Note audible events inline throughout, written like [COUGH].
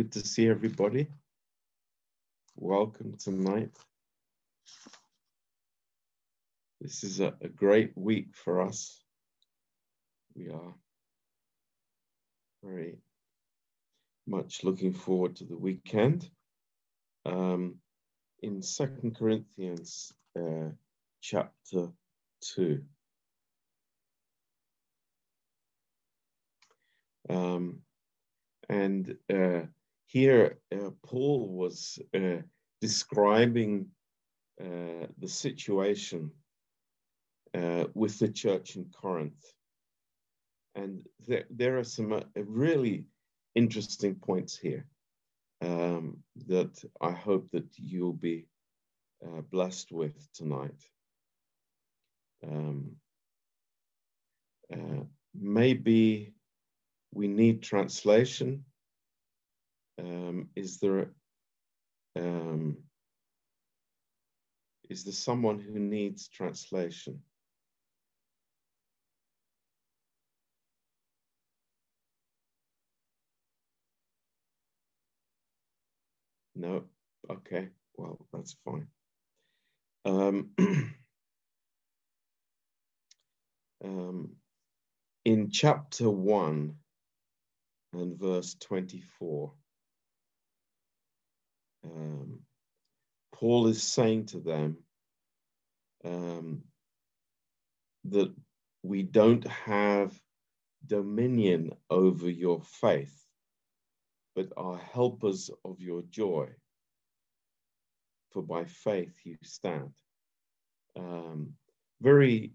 good to see everybody. Welcome tonight. This is a, a great week for us. We are very much looking forward to the weekend. Um, in Second Corinthians uh, chapter 2. Um, and uh, here, uh, Paul was uh, describing uh, the situation uh, with the church in Corinth. And there, there are some uh, really interesting points here um, that I hope that you'll be blessed with tonight. Um, maybe we need translation. Um, is there um, is there someone who needs translation? No. Okay. Well, that's fine. Um, [CLEARS THROAT] um, in chapter one, and verse 24. Um, Paul is saying to them um, that we don't have dominion over your faith, but are helpers of your joy. For by faith you stand. Um, very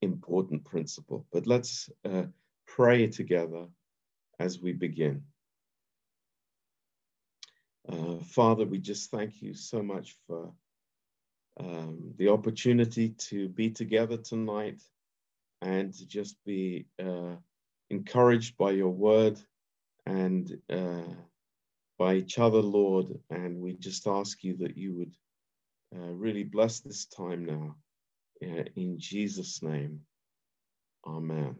important principle, but let's uh, pray together as we begin. Uh, Father, we just thank you so much for um, the opportunity to be together tonight and to just be uh, encouraged by your word and uh, by each other, Lord. And we just ask you that you would uh, really bless this time now. Uh, in Jesus' name, amen.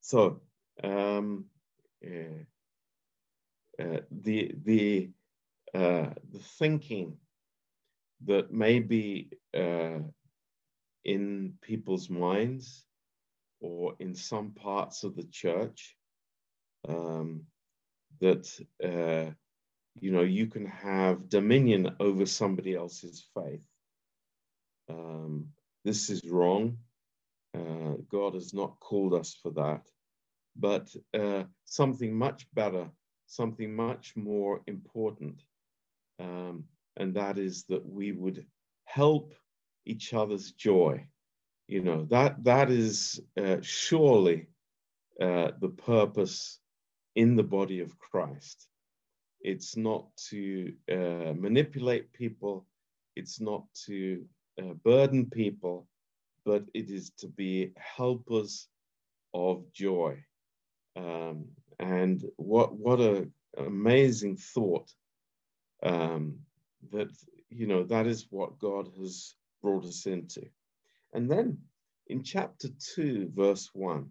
So um, uh, uh, the the uh, the thinking that may be uh, in people's minds or in some parts of the church um, that uh, you know you can have dominion over somebody else's faith. Um, this is wrong. Uh, God has not called us for that but uh, something much better, something much more important. Um, and that is that we would help each other's joy. You know, that, that is uh, surely uh, the purpose in the body of Christ. It's not to uh, manipulate people, it's not to uh, burden people, but it is to be helpers of joy. Um, what what a amazing thought um, that you know that is what God has brought us into. And then in chapter two, verse one,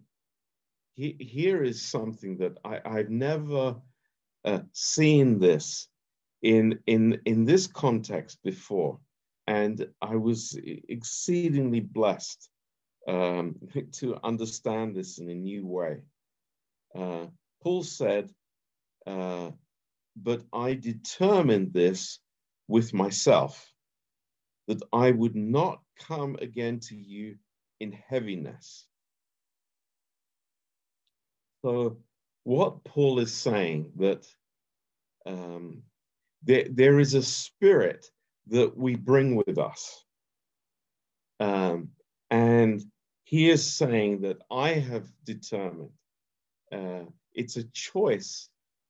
he, here is something that I, I've never uh, seen this in in in this context before, and I was exceedingly blessed um, [LAUGHS] to understand this in a new way. Uh, Paul said, uh, But I determined this with myself, that I would not come again to you in heaviness. So, what Paul is saying that um, there, there is a spirit that we bring with us. Um, and he is saying that I have determined uh, it's a choice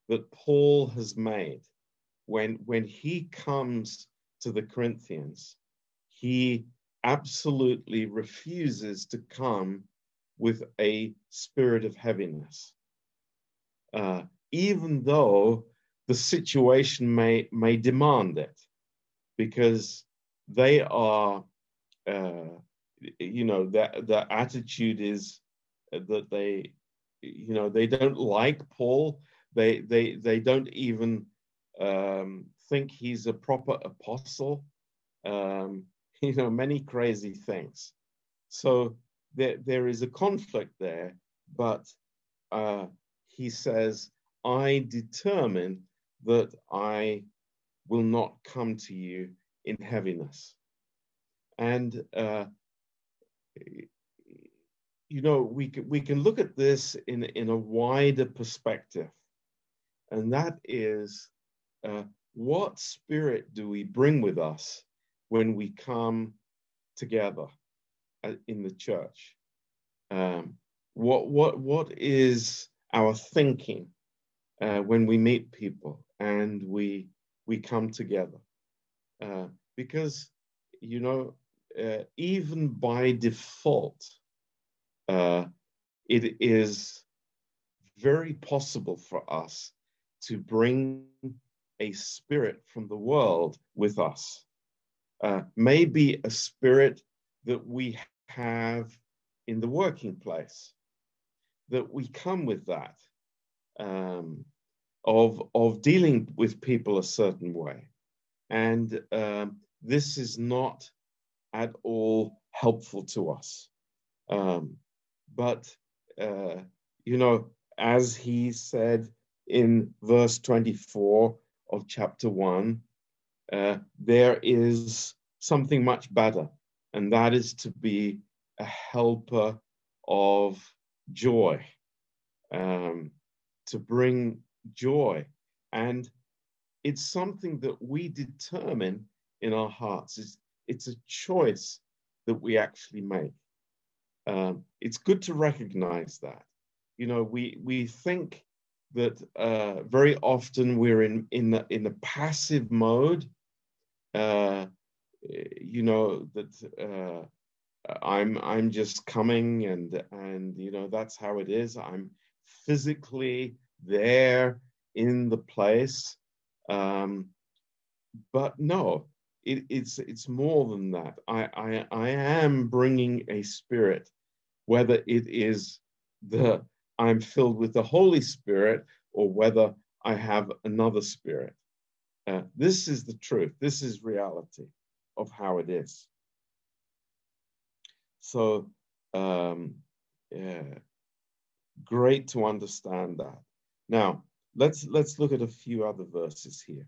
that Paul has made when, when he comes to the Corinthians. He absolutely refuses to come with a spirit of heaviness. Uh, even though the situation may, may demand it, because they are, uh, you know, the, the attitude is that they you know, they don't like Paul. They they they don't even um, think he's a proper apostle. Um, [LAUGHS] you know, many crazy things. So there there is a conflict there, but uh, he says, "I determine that I will not come to you in heaviness." And uh, you know, we can, we can look at this in, in a wider perspective, and that is uh, what spirit do we bring with us when we come together uh, in the church? Um, what, what, what is our thinking uh, when we meet people and we, we come together? Uh, because, you know, uh, even by default, uh, it is very possible for us to bring a spirit from the world with us. Uh, maybe a spirit that we have in the working place, that we come with that um, of, of dealing with people a certain way. And um, this is not at all helpful to us. Um, but, uh, you know, as he said in verse 24 of chapter 1, uh, there is something much better, and that is to be a helper of joy, um, to bring joy. And it's something that we determine in our hearts. It's, it's a choice that we actually make. Um, it's good to recognize that. You know, we we think that uh, very often we're in in the, in a passive mode. Uh, you know that uh, I'm I'm just coming and and you know that's how it is. I'm physically there in the place, um, but no, it, it's it's more than that. I, I I am bringing a spirit whether it is the I'm filled with the Holy Spirit or whether I have another spirit. Uh, this is the truth. This is reality of how it is. So, um, yeah, great to understand that. Now, let's let's look at a few other verses here.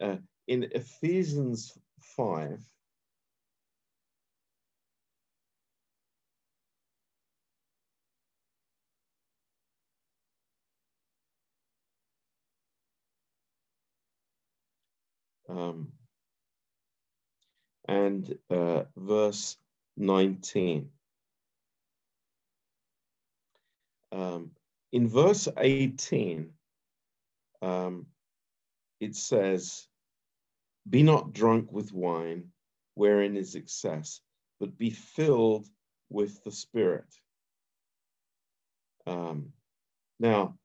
Uh, in Ephesians 5, um, and uh, verse 19. Um, in verse 18, um, it says, Be not drunk with wine, wherein is excess, but be filled with the Spirit. Um, now,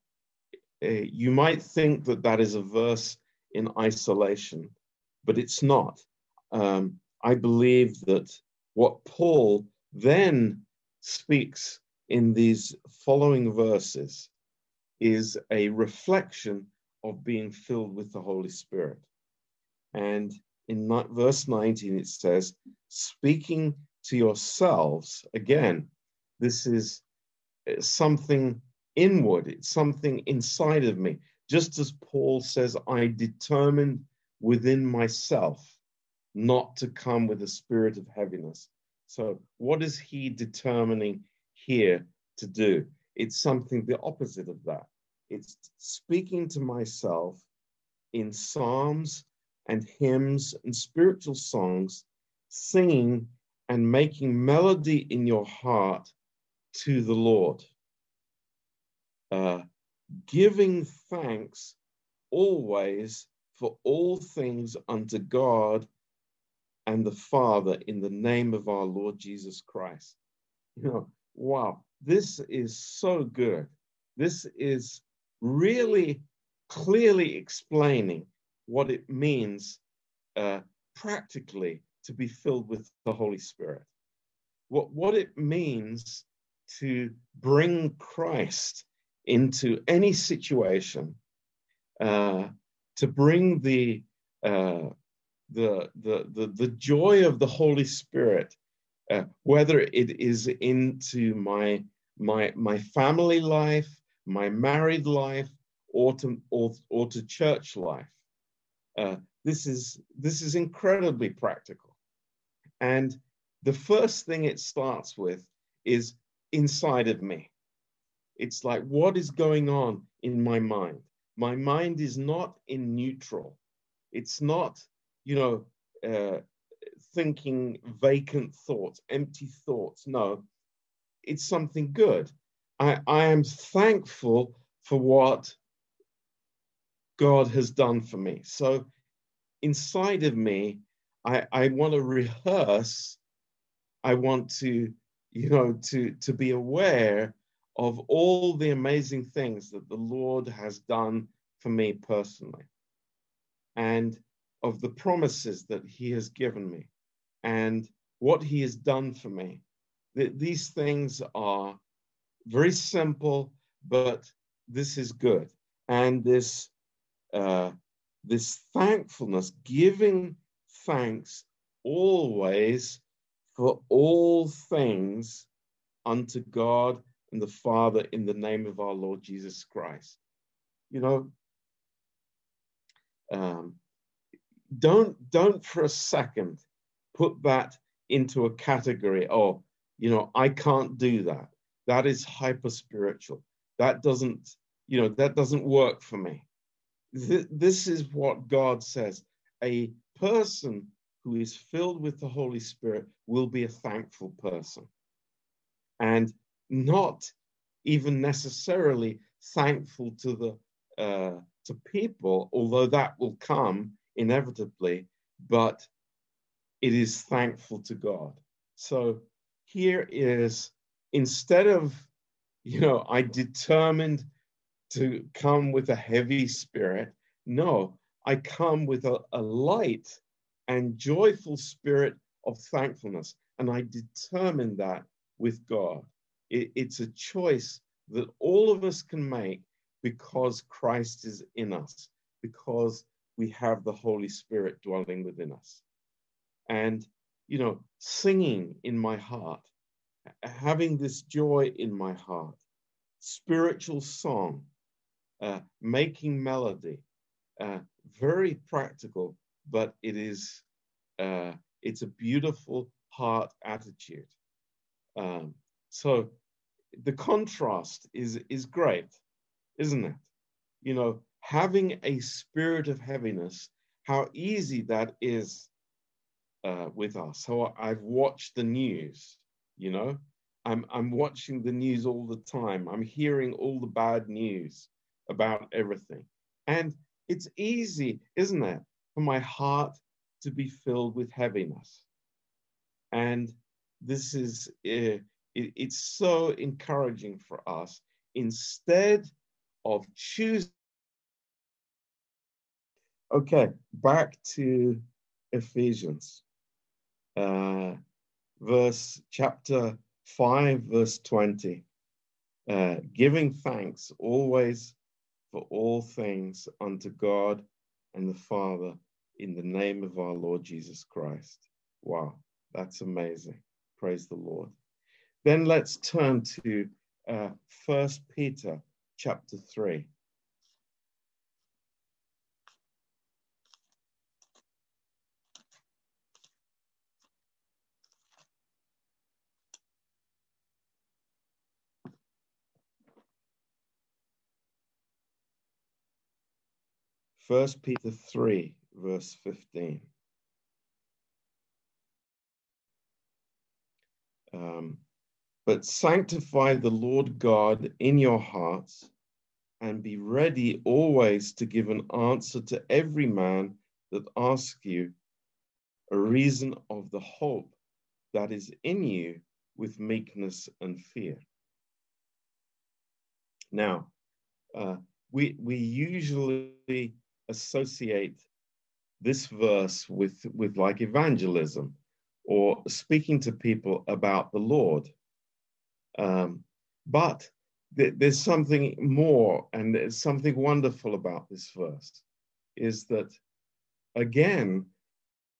uh, you might think that that is a verse in isolation, but it's not. Um, I believe that what Paul then speaks in these following verses is a reflection of being filled with the Holy Spirit. And in verse 19, it says, speaking to yourselves, again, this is uh, something inward, it's something inside of me. Just as Paul says, I determined within myself not to come with a spirit of heaviness. So, what is he determining here to do? It's something the opposite of that. It's speaking to myself in psalms and hymns and spiritual songs, singing and making melody in your heart to the Lord. Uh, giving thanks always for all things unto God and the Father in the name of our Lord Jesus Christ. You know, wow, this is so good. This is really clearly explaining what it means uh, practically to be filled with the Holy Spirit. What, what it means to bring Christ into any situation uh, to bring the, uh, the, the, the, the joy of the Holy Spirit, uh, whether it is into my, my, my family life, my married life, or to, or, or to church life. Uh, this, is, this is incredibly practical. And the first thing it starts with is inside of me. It's like, what is going on in my mind? My mind is not in neutral. It's not, you know, uh, thinking vacant thoughts, empty thoughts. No, it's something good. I, I am thankful for what God has done for me. So inside of me, I, I want to rehearse. I want to, you know, to, to be aware of all the amazing things that the Lord has done for me personally and of the promises that he has given me and what he has done for me. These things are very simple, but this is good. And this uh, this thankfulness, giving thanks always for all things unto God and the Father in the name of our Lord Jesus Christ. You know, um, don't don't for a second put that into a category. Oh, you know, I can't do that. That is hyper spiritual. That doesn't, you know, that doesn't work for me th- this is what God says. A person who is filled with the Holy Spirit will be a thankful person and not even necessarily thankful to the uh, to people, although that will come inevitably, but it is thankful to God. So here is instead of, you know, I determined to come with a heavy spirit. No, I come with a, a light and joyful spirit of thankfulness. And I determine that with God. It, it's a choice that all of us can make because Christ is in us, because we have the Holy Spirit dwelling within us. And, you know, singing in my heart, having this joy in my heart, spiritual song, uh, making melody, uh, very practical, but it is uh, it's a beautiful heart attitude. Um, so the contrast is is great, isn't it? You know, having a spirit of heaviness, how easy that is uh, with us. So I've watched the news, you know, I'm I'm watching the news all the time. I'm hearing all the bad news about everything. And it's easy, isn't it, for my heart to be filled with heaviness. And this is, uh, it, it's so encouraging for us. Instead of choosing, okay, back to Ephesians, uh, verse chapter 5, verse 20. Uh, giving thanks always for all things unto God and the Father in the name of our Lord Jesus Christ. Wow, that's amazing. Praise the Lord. Then let's turn to uh, First Peter chapter 3. First Peter 3, verse 15. Um, but sanctify the Lord God in your hearts and be ready always to give an answer to every man that asks you a reason of the hope that is in you with meekness and fear. Now, uh, we, we usually associate this verse with, with like evangelism or speaking to people about the Lord. Um, but th- there's something more and there's something wonderful about this verse is that again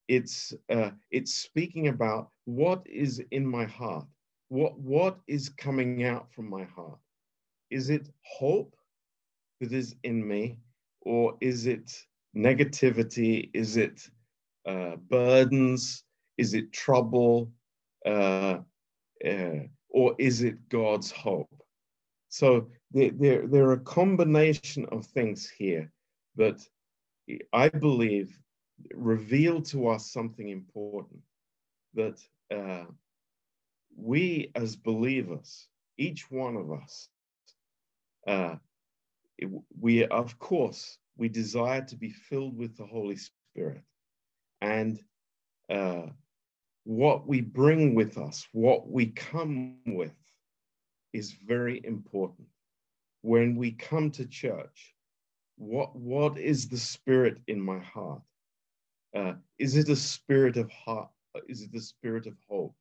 it's uh, it's speaking about what is in my heart. What what is coming out from my heart? Is it hope that is in me or is it negativity? Is it uh, burdens? Is it trouble? Uh, uh or is it god's hope? So there, there, there are a combination of things here that I believe reveal to us something important that uh, we as believers, each one of us, uh, we of course we desire to be filled with the Holy Spirit, and uh, what we bring with us, what we come with, is very important. When we come to church, what, what is the spirit in my heart? Uh, is it a spirit of heart? Is it a spirit of hope?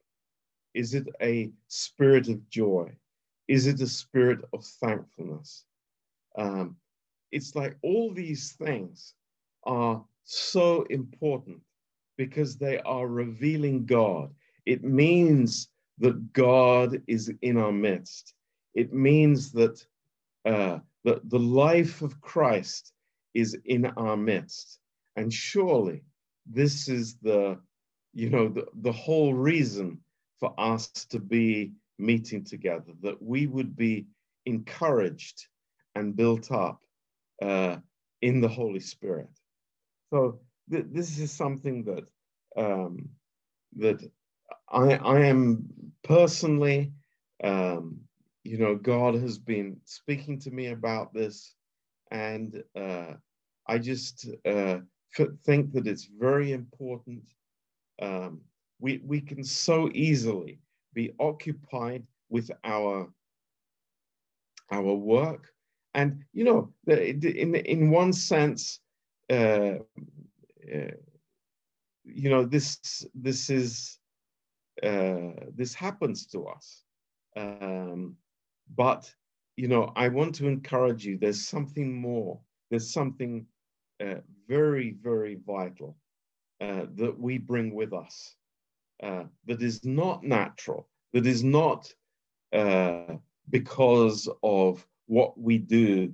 Is it a spirit of joy? Is it a spirit of thankfulness? Um, it's like all these things are so important because they are revealing God. It means that God is in our midst. It means that uh, the, the life of Christ is in our midst. And surely this is the, you know, the, the whole reason for us to be meeting together, that we would be encouraged and built up uh, in the Holy Spirit. So th- this is something that um, that I, I am personally, um, you know, God has been speaking to me about this, and uh, I just uh, think that it's very important. Um, we we can so easily be occupied with our our work, and you know, in in one sense, uh, you know, this this is uh, this happens to us. Um, but, you know, I want to encourage you, there's something more. There's something uh, very, very vital uh, that we bring with us uh, that is not natural, that is not uh, because of what we do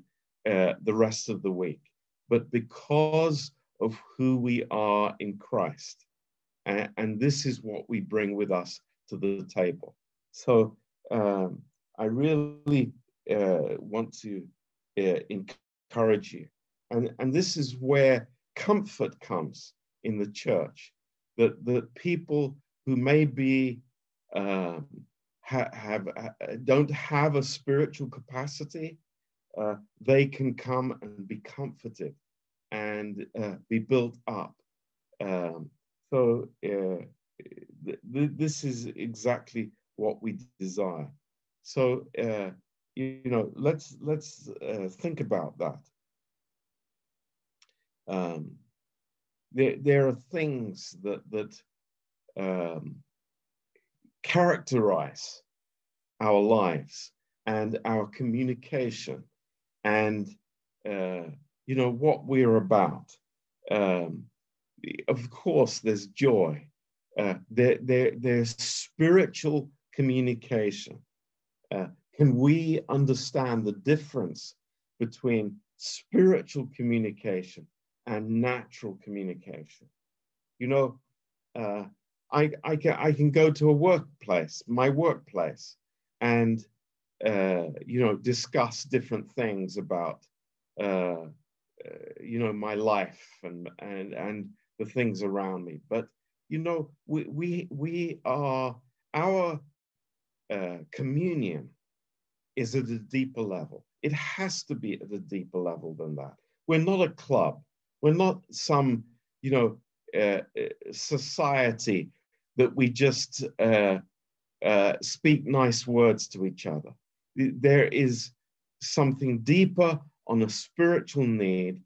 uh, the rest of the week, but because of who we are in Christ. And, and this is what we bring with us to the table. So um, I really uh, want to uh, encourage you. And, and this is where comfort comes in the church that, that people who may be um, ha, have don't have a spiritual capacity, uh, they can come and be comforted and uh, be built up. Um, so uh, th th this is exactly what we desire. So uh, you, you, know, let's let's uh, think about that. Um, there there are things that that um, characterize our lives and our communication and uh, you know what we're about. Um, of course, there's joy. Uh, there, there, there's spiritual communication. Uh, can we understand the difference between spiritual communication and natural communication? You know, uh, I, I, can, I can go to a workplace, my workplace, and uh, you know discuss different things about uh, uh, you know my life and and and the things around me. But you know, we we we are our uh, communion is at a deeper level. It has to be at a deeper level than that. We're not a club. We're not some you know uh, uh society that we just uh, speak nice words to each other. There is something deeper on a spiritual need.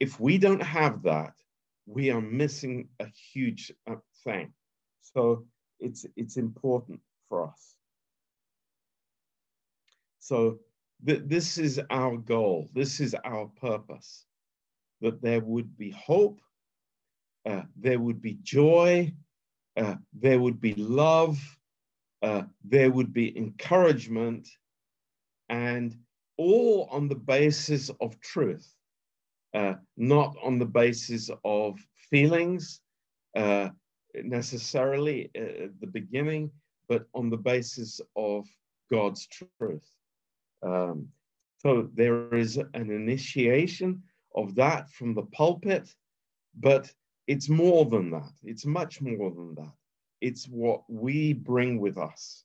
If we don't have that, we are missing a huge uh, thing. So it's it's important for us. So th- this is our goal. This is our purpose. That there would be hope, uh, there would be joy, uh, there would be love, uh, there would be encouragement, and all on the basis of truth, uh, not on the basis of feelings uh, necessarily at the beginning, but on the basis of God's truth. Um, so there is an initiation of that from the pulpit, but it's more than that. It's much more than that. It's what we bring with us.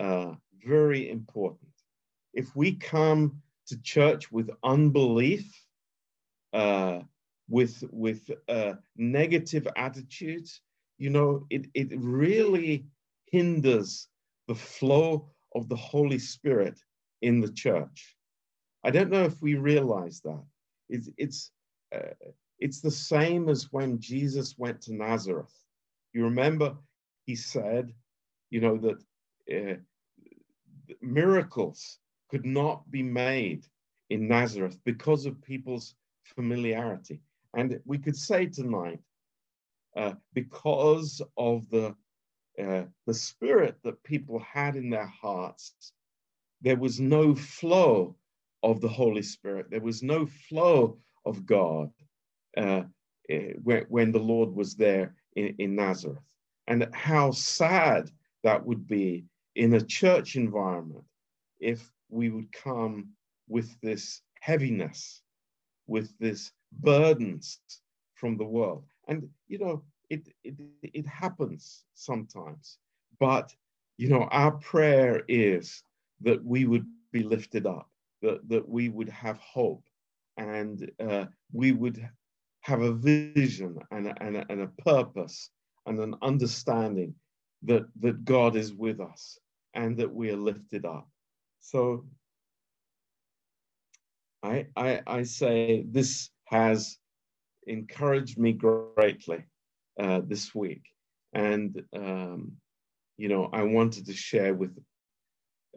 Uh, very important. If we come to church with unbelief, uh, with with uh, negative attitudes, you know, it it really hinders the flow of the Holy Spirit in the church. I don't know if we realize that. It's it's uh, it's the same as when Jesus went to Nazareth. You remember he said, you know, that uh, miracles could not be made in Nazareth because of people's familiarity. And we could say tonight, uh, because of the uh, the spirit that people had in their hearts, there was no flow of the Holy Spirit. There was no flow of God uh, eh, when, when, the Lord was there in, in Nazareth. And how sad that would be in a church environment if we would come with this heaviness, with this burdens from the world. And, you know, it, it, it happens sometimes. But, you know, our prayer is that we would be lifted up, that, that we would have hope, and uh, we would have a vision and a, and, a, and a purpose and an understanding that, that God is with us and that we are lifted up. So I, I, I say this has encouraged me greatly uh, this week. And, um, you know, I wanted to share with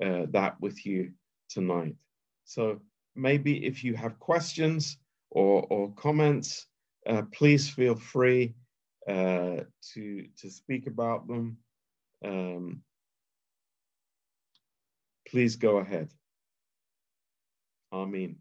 uh, that with you tonight. So maybe if you have questions or, or comments, uh, please feel free uh, to, to speak about them. Um, please go ahead. Amen.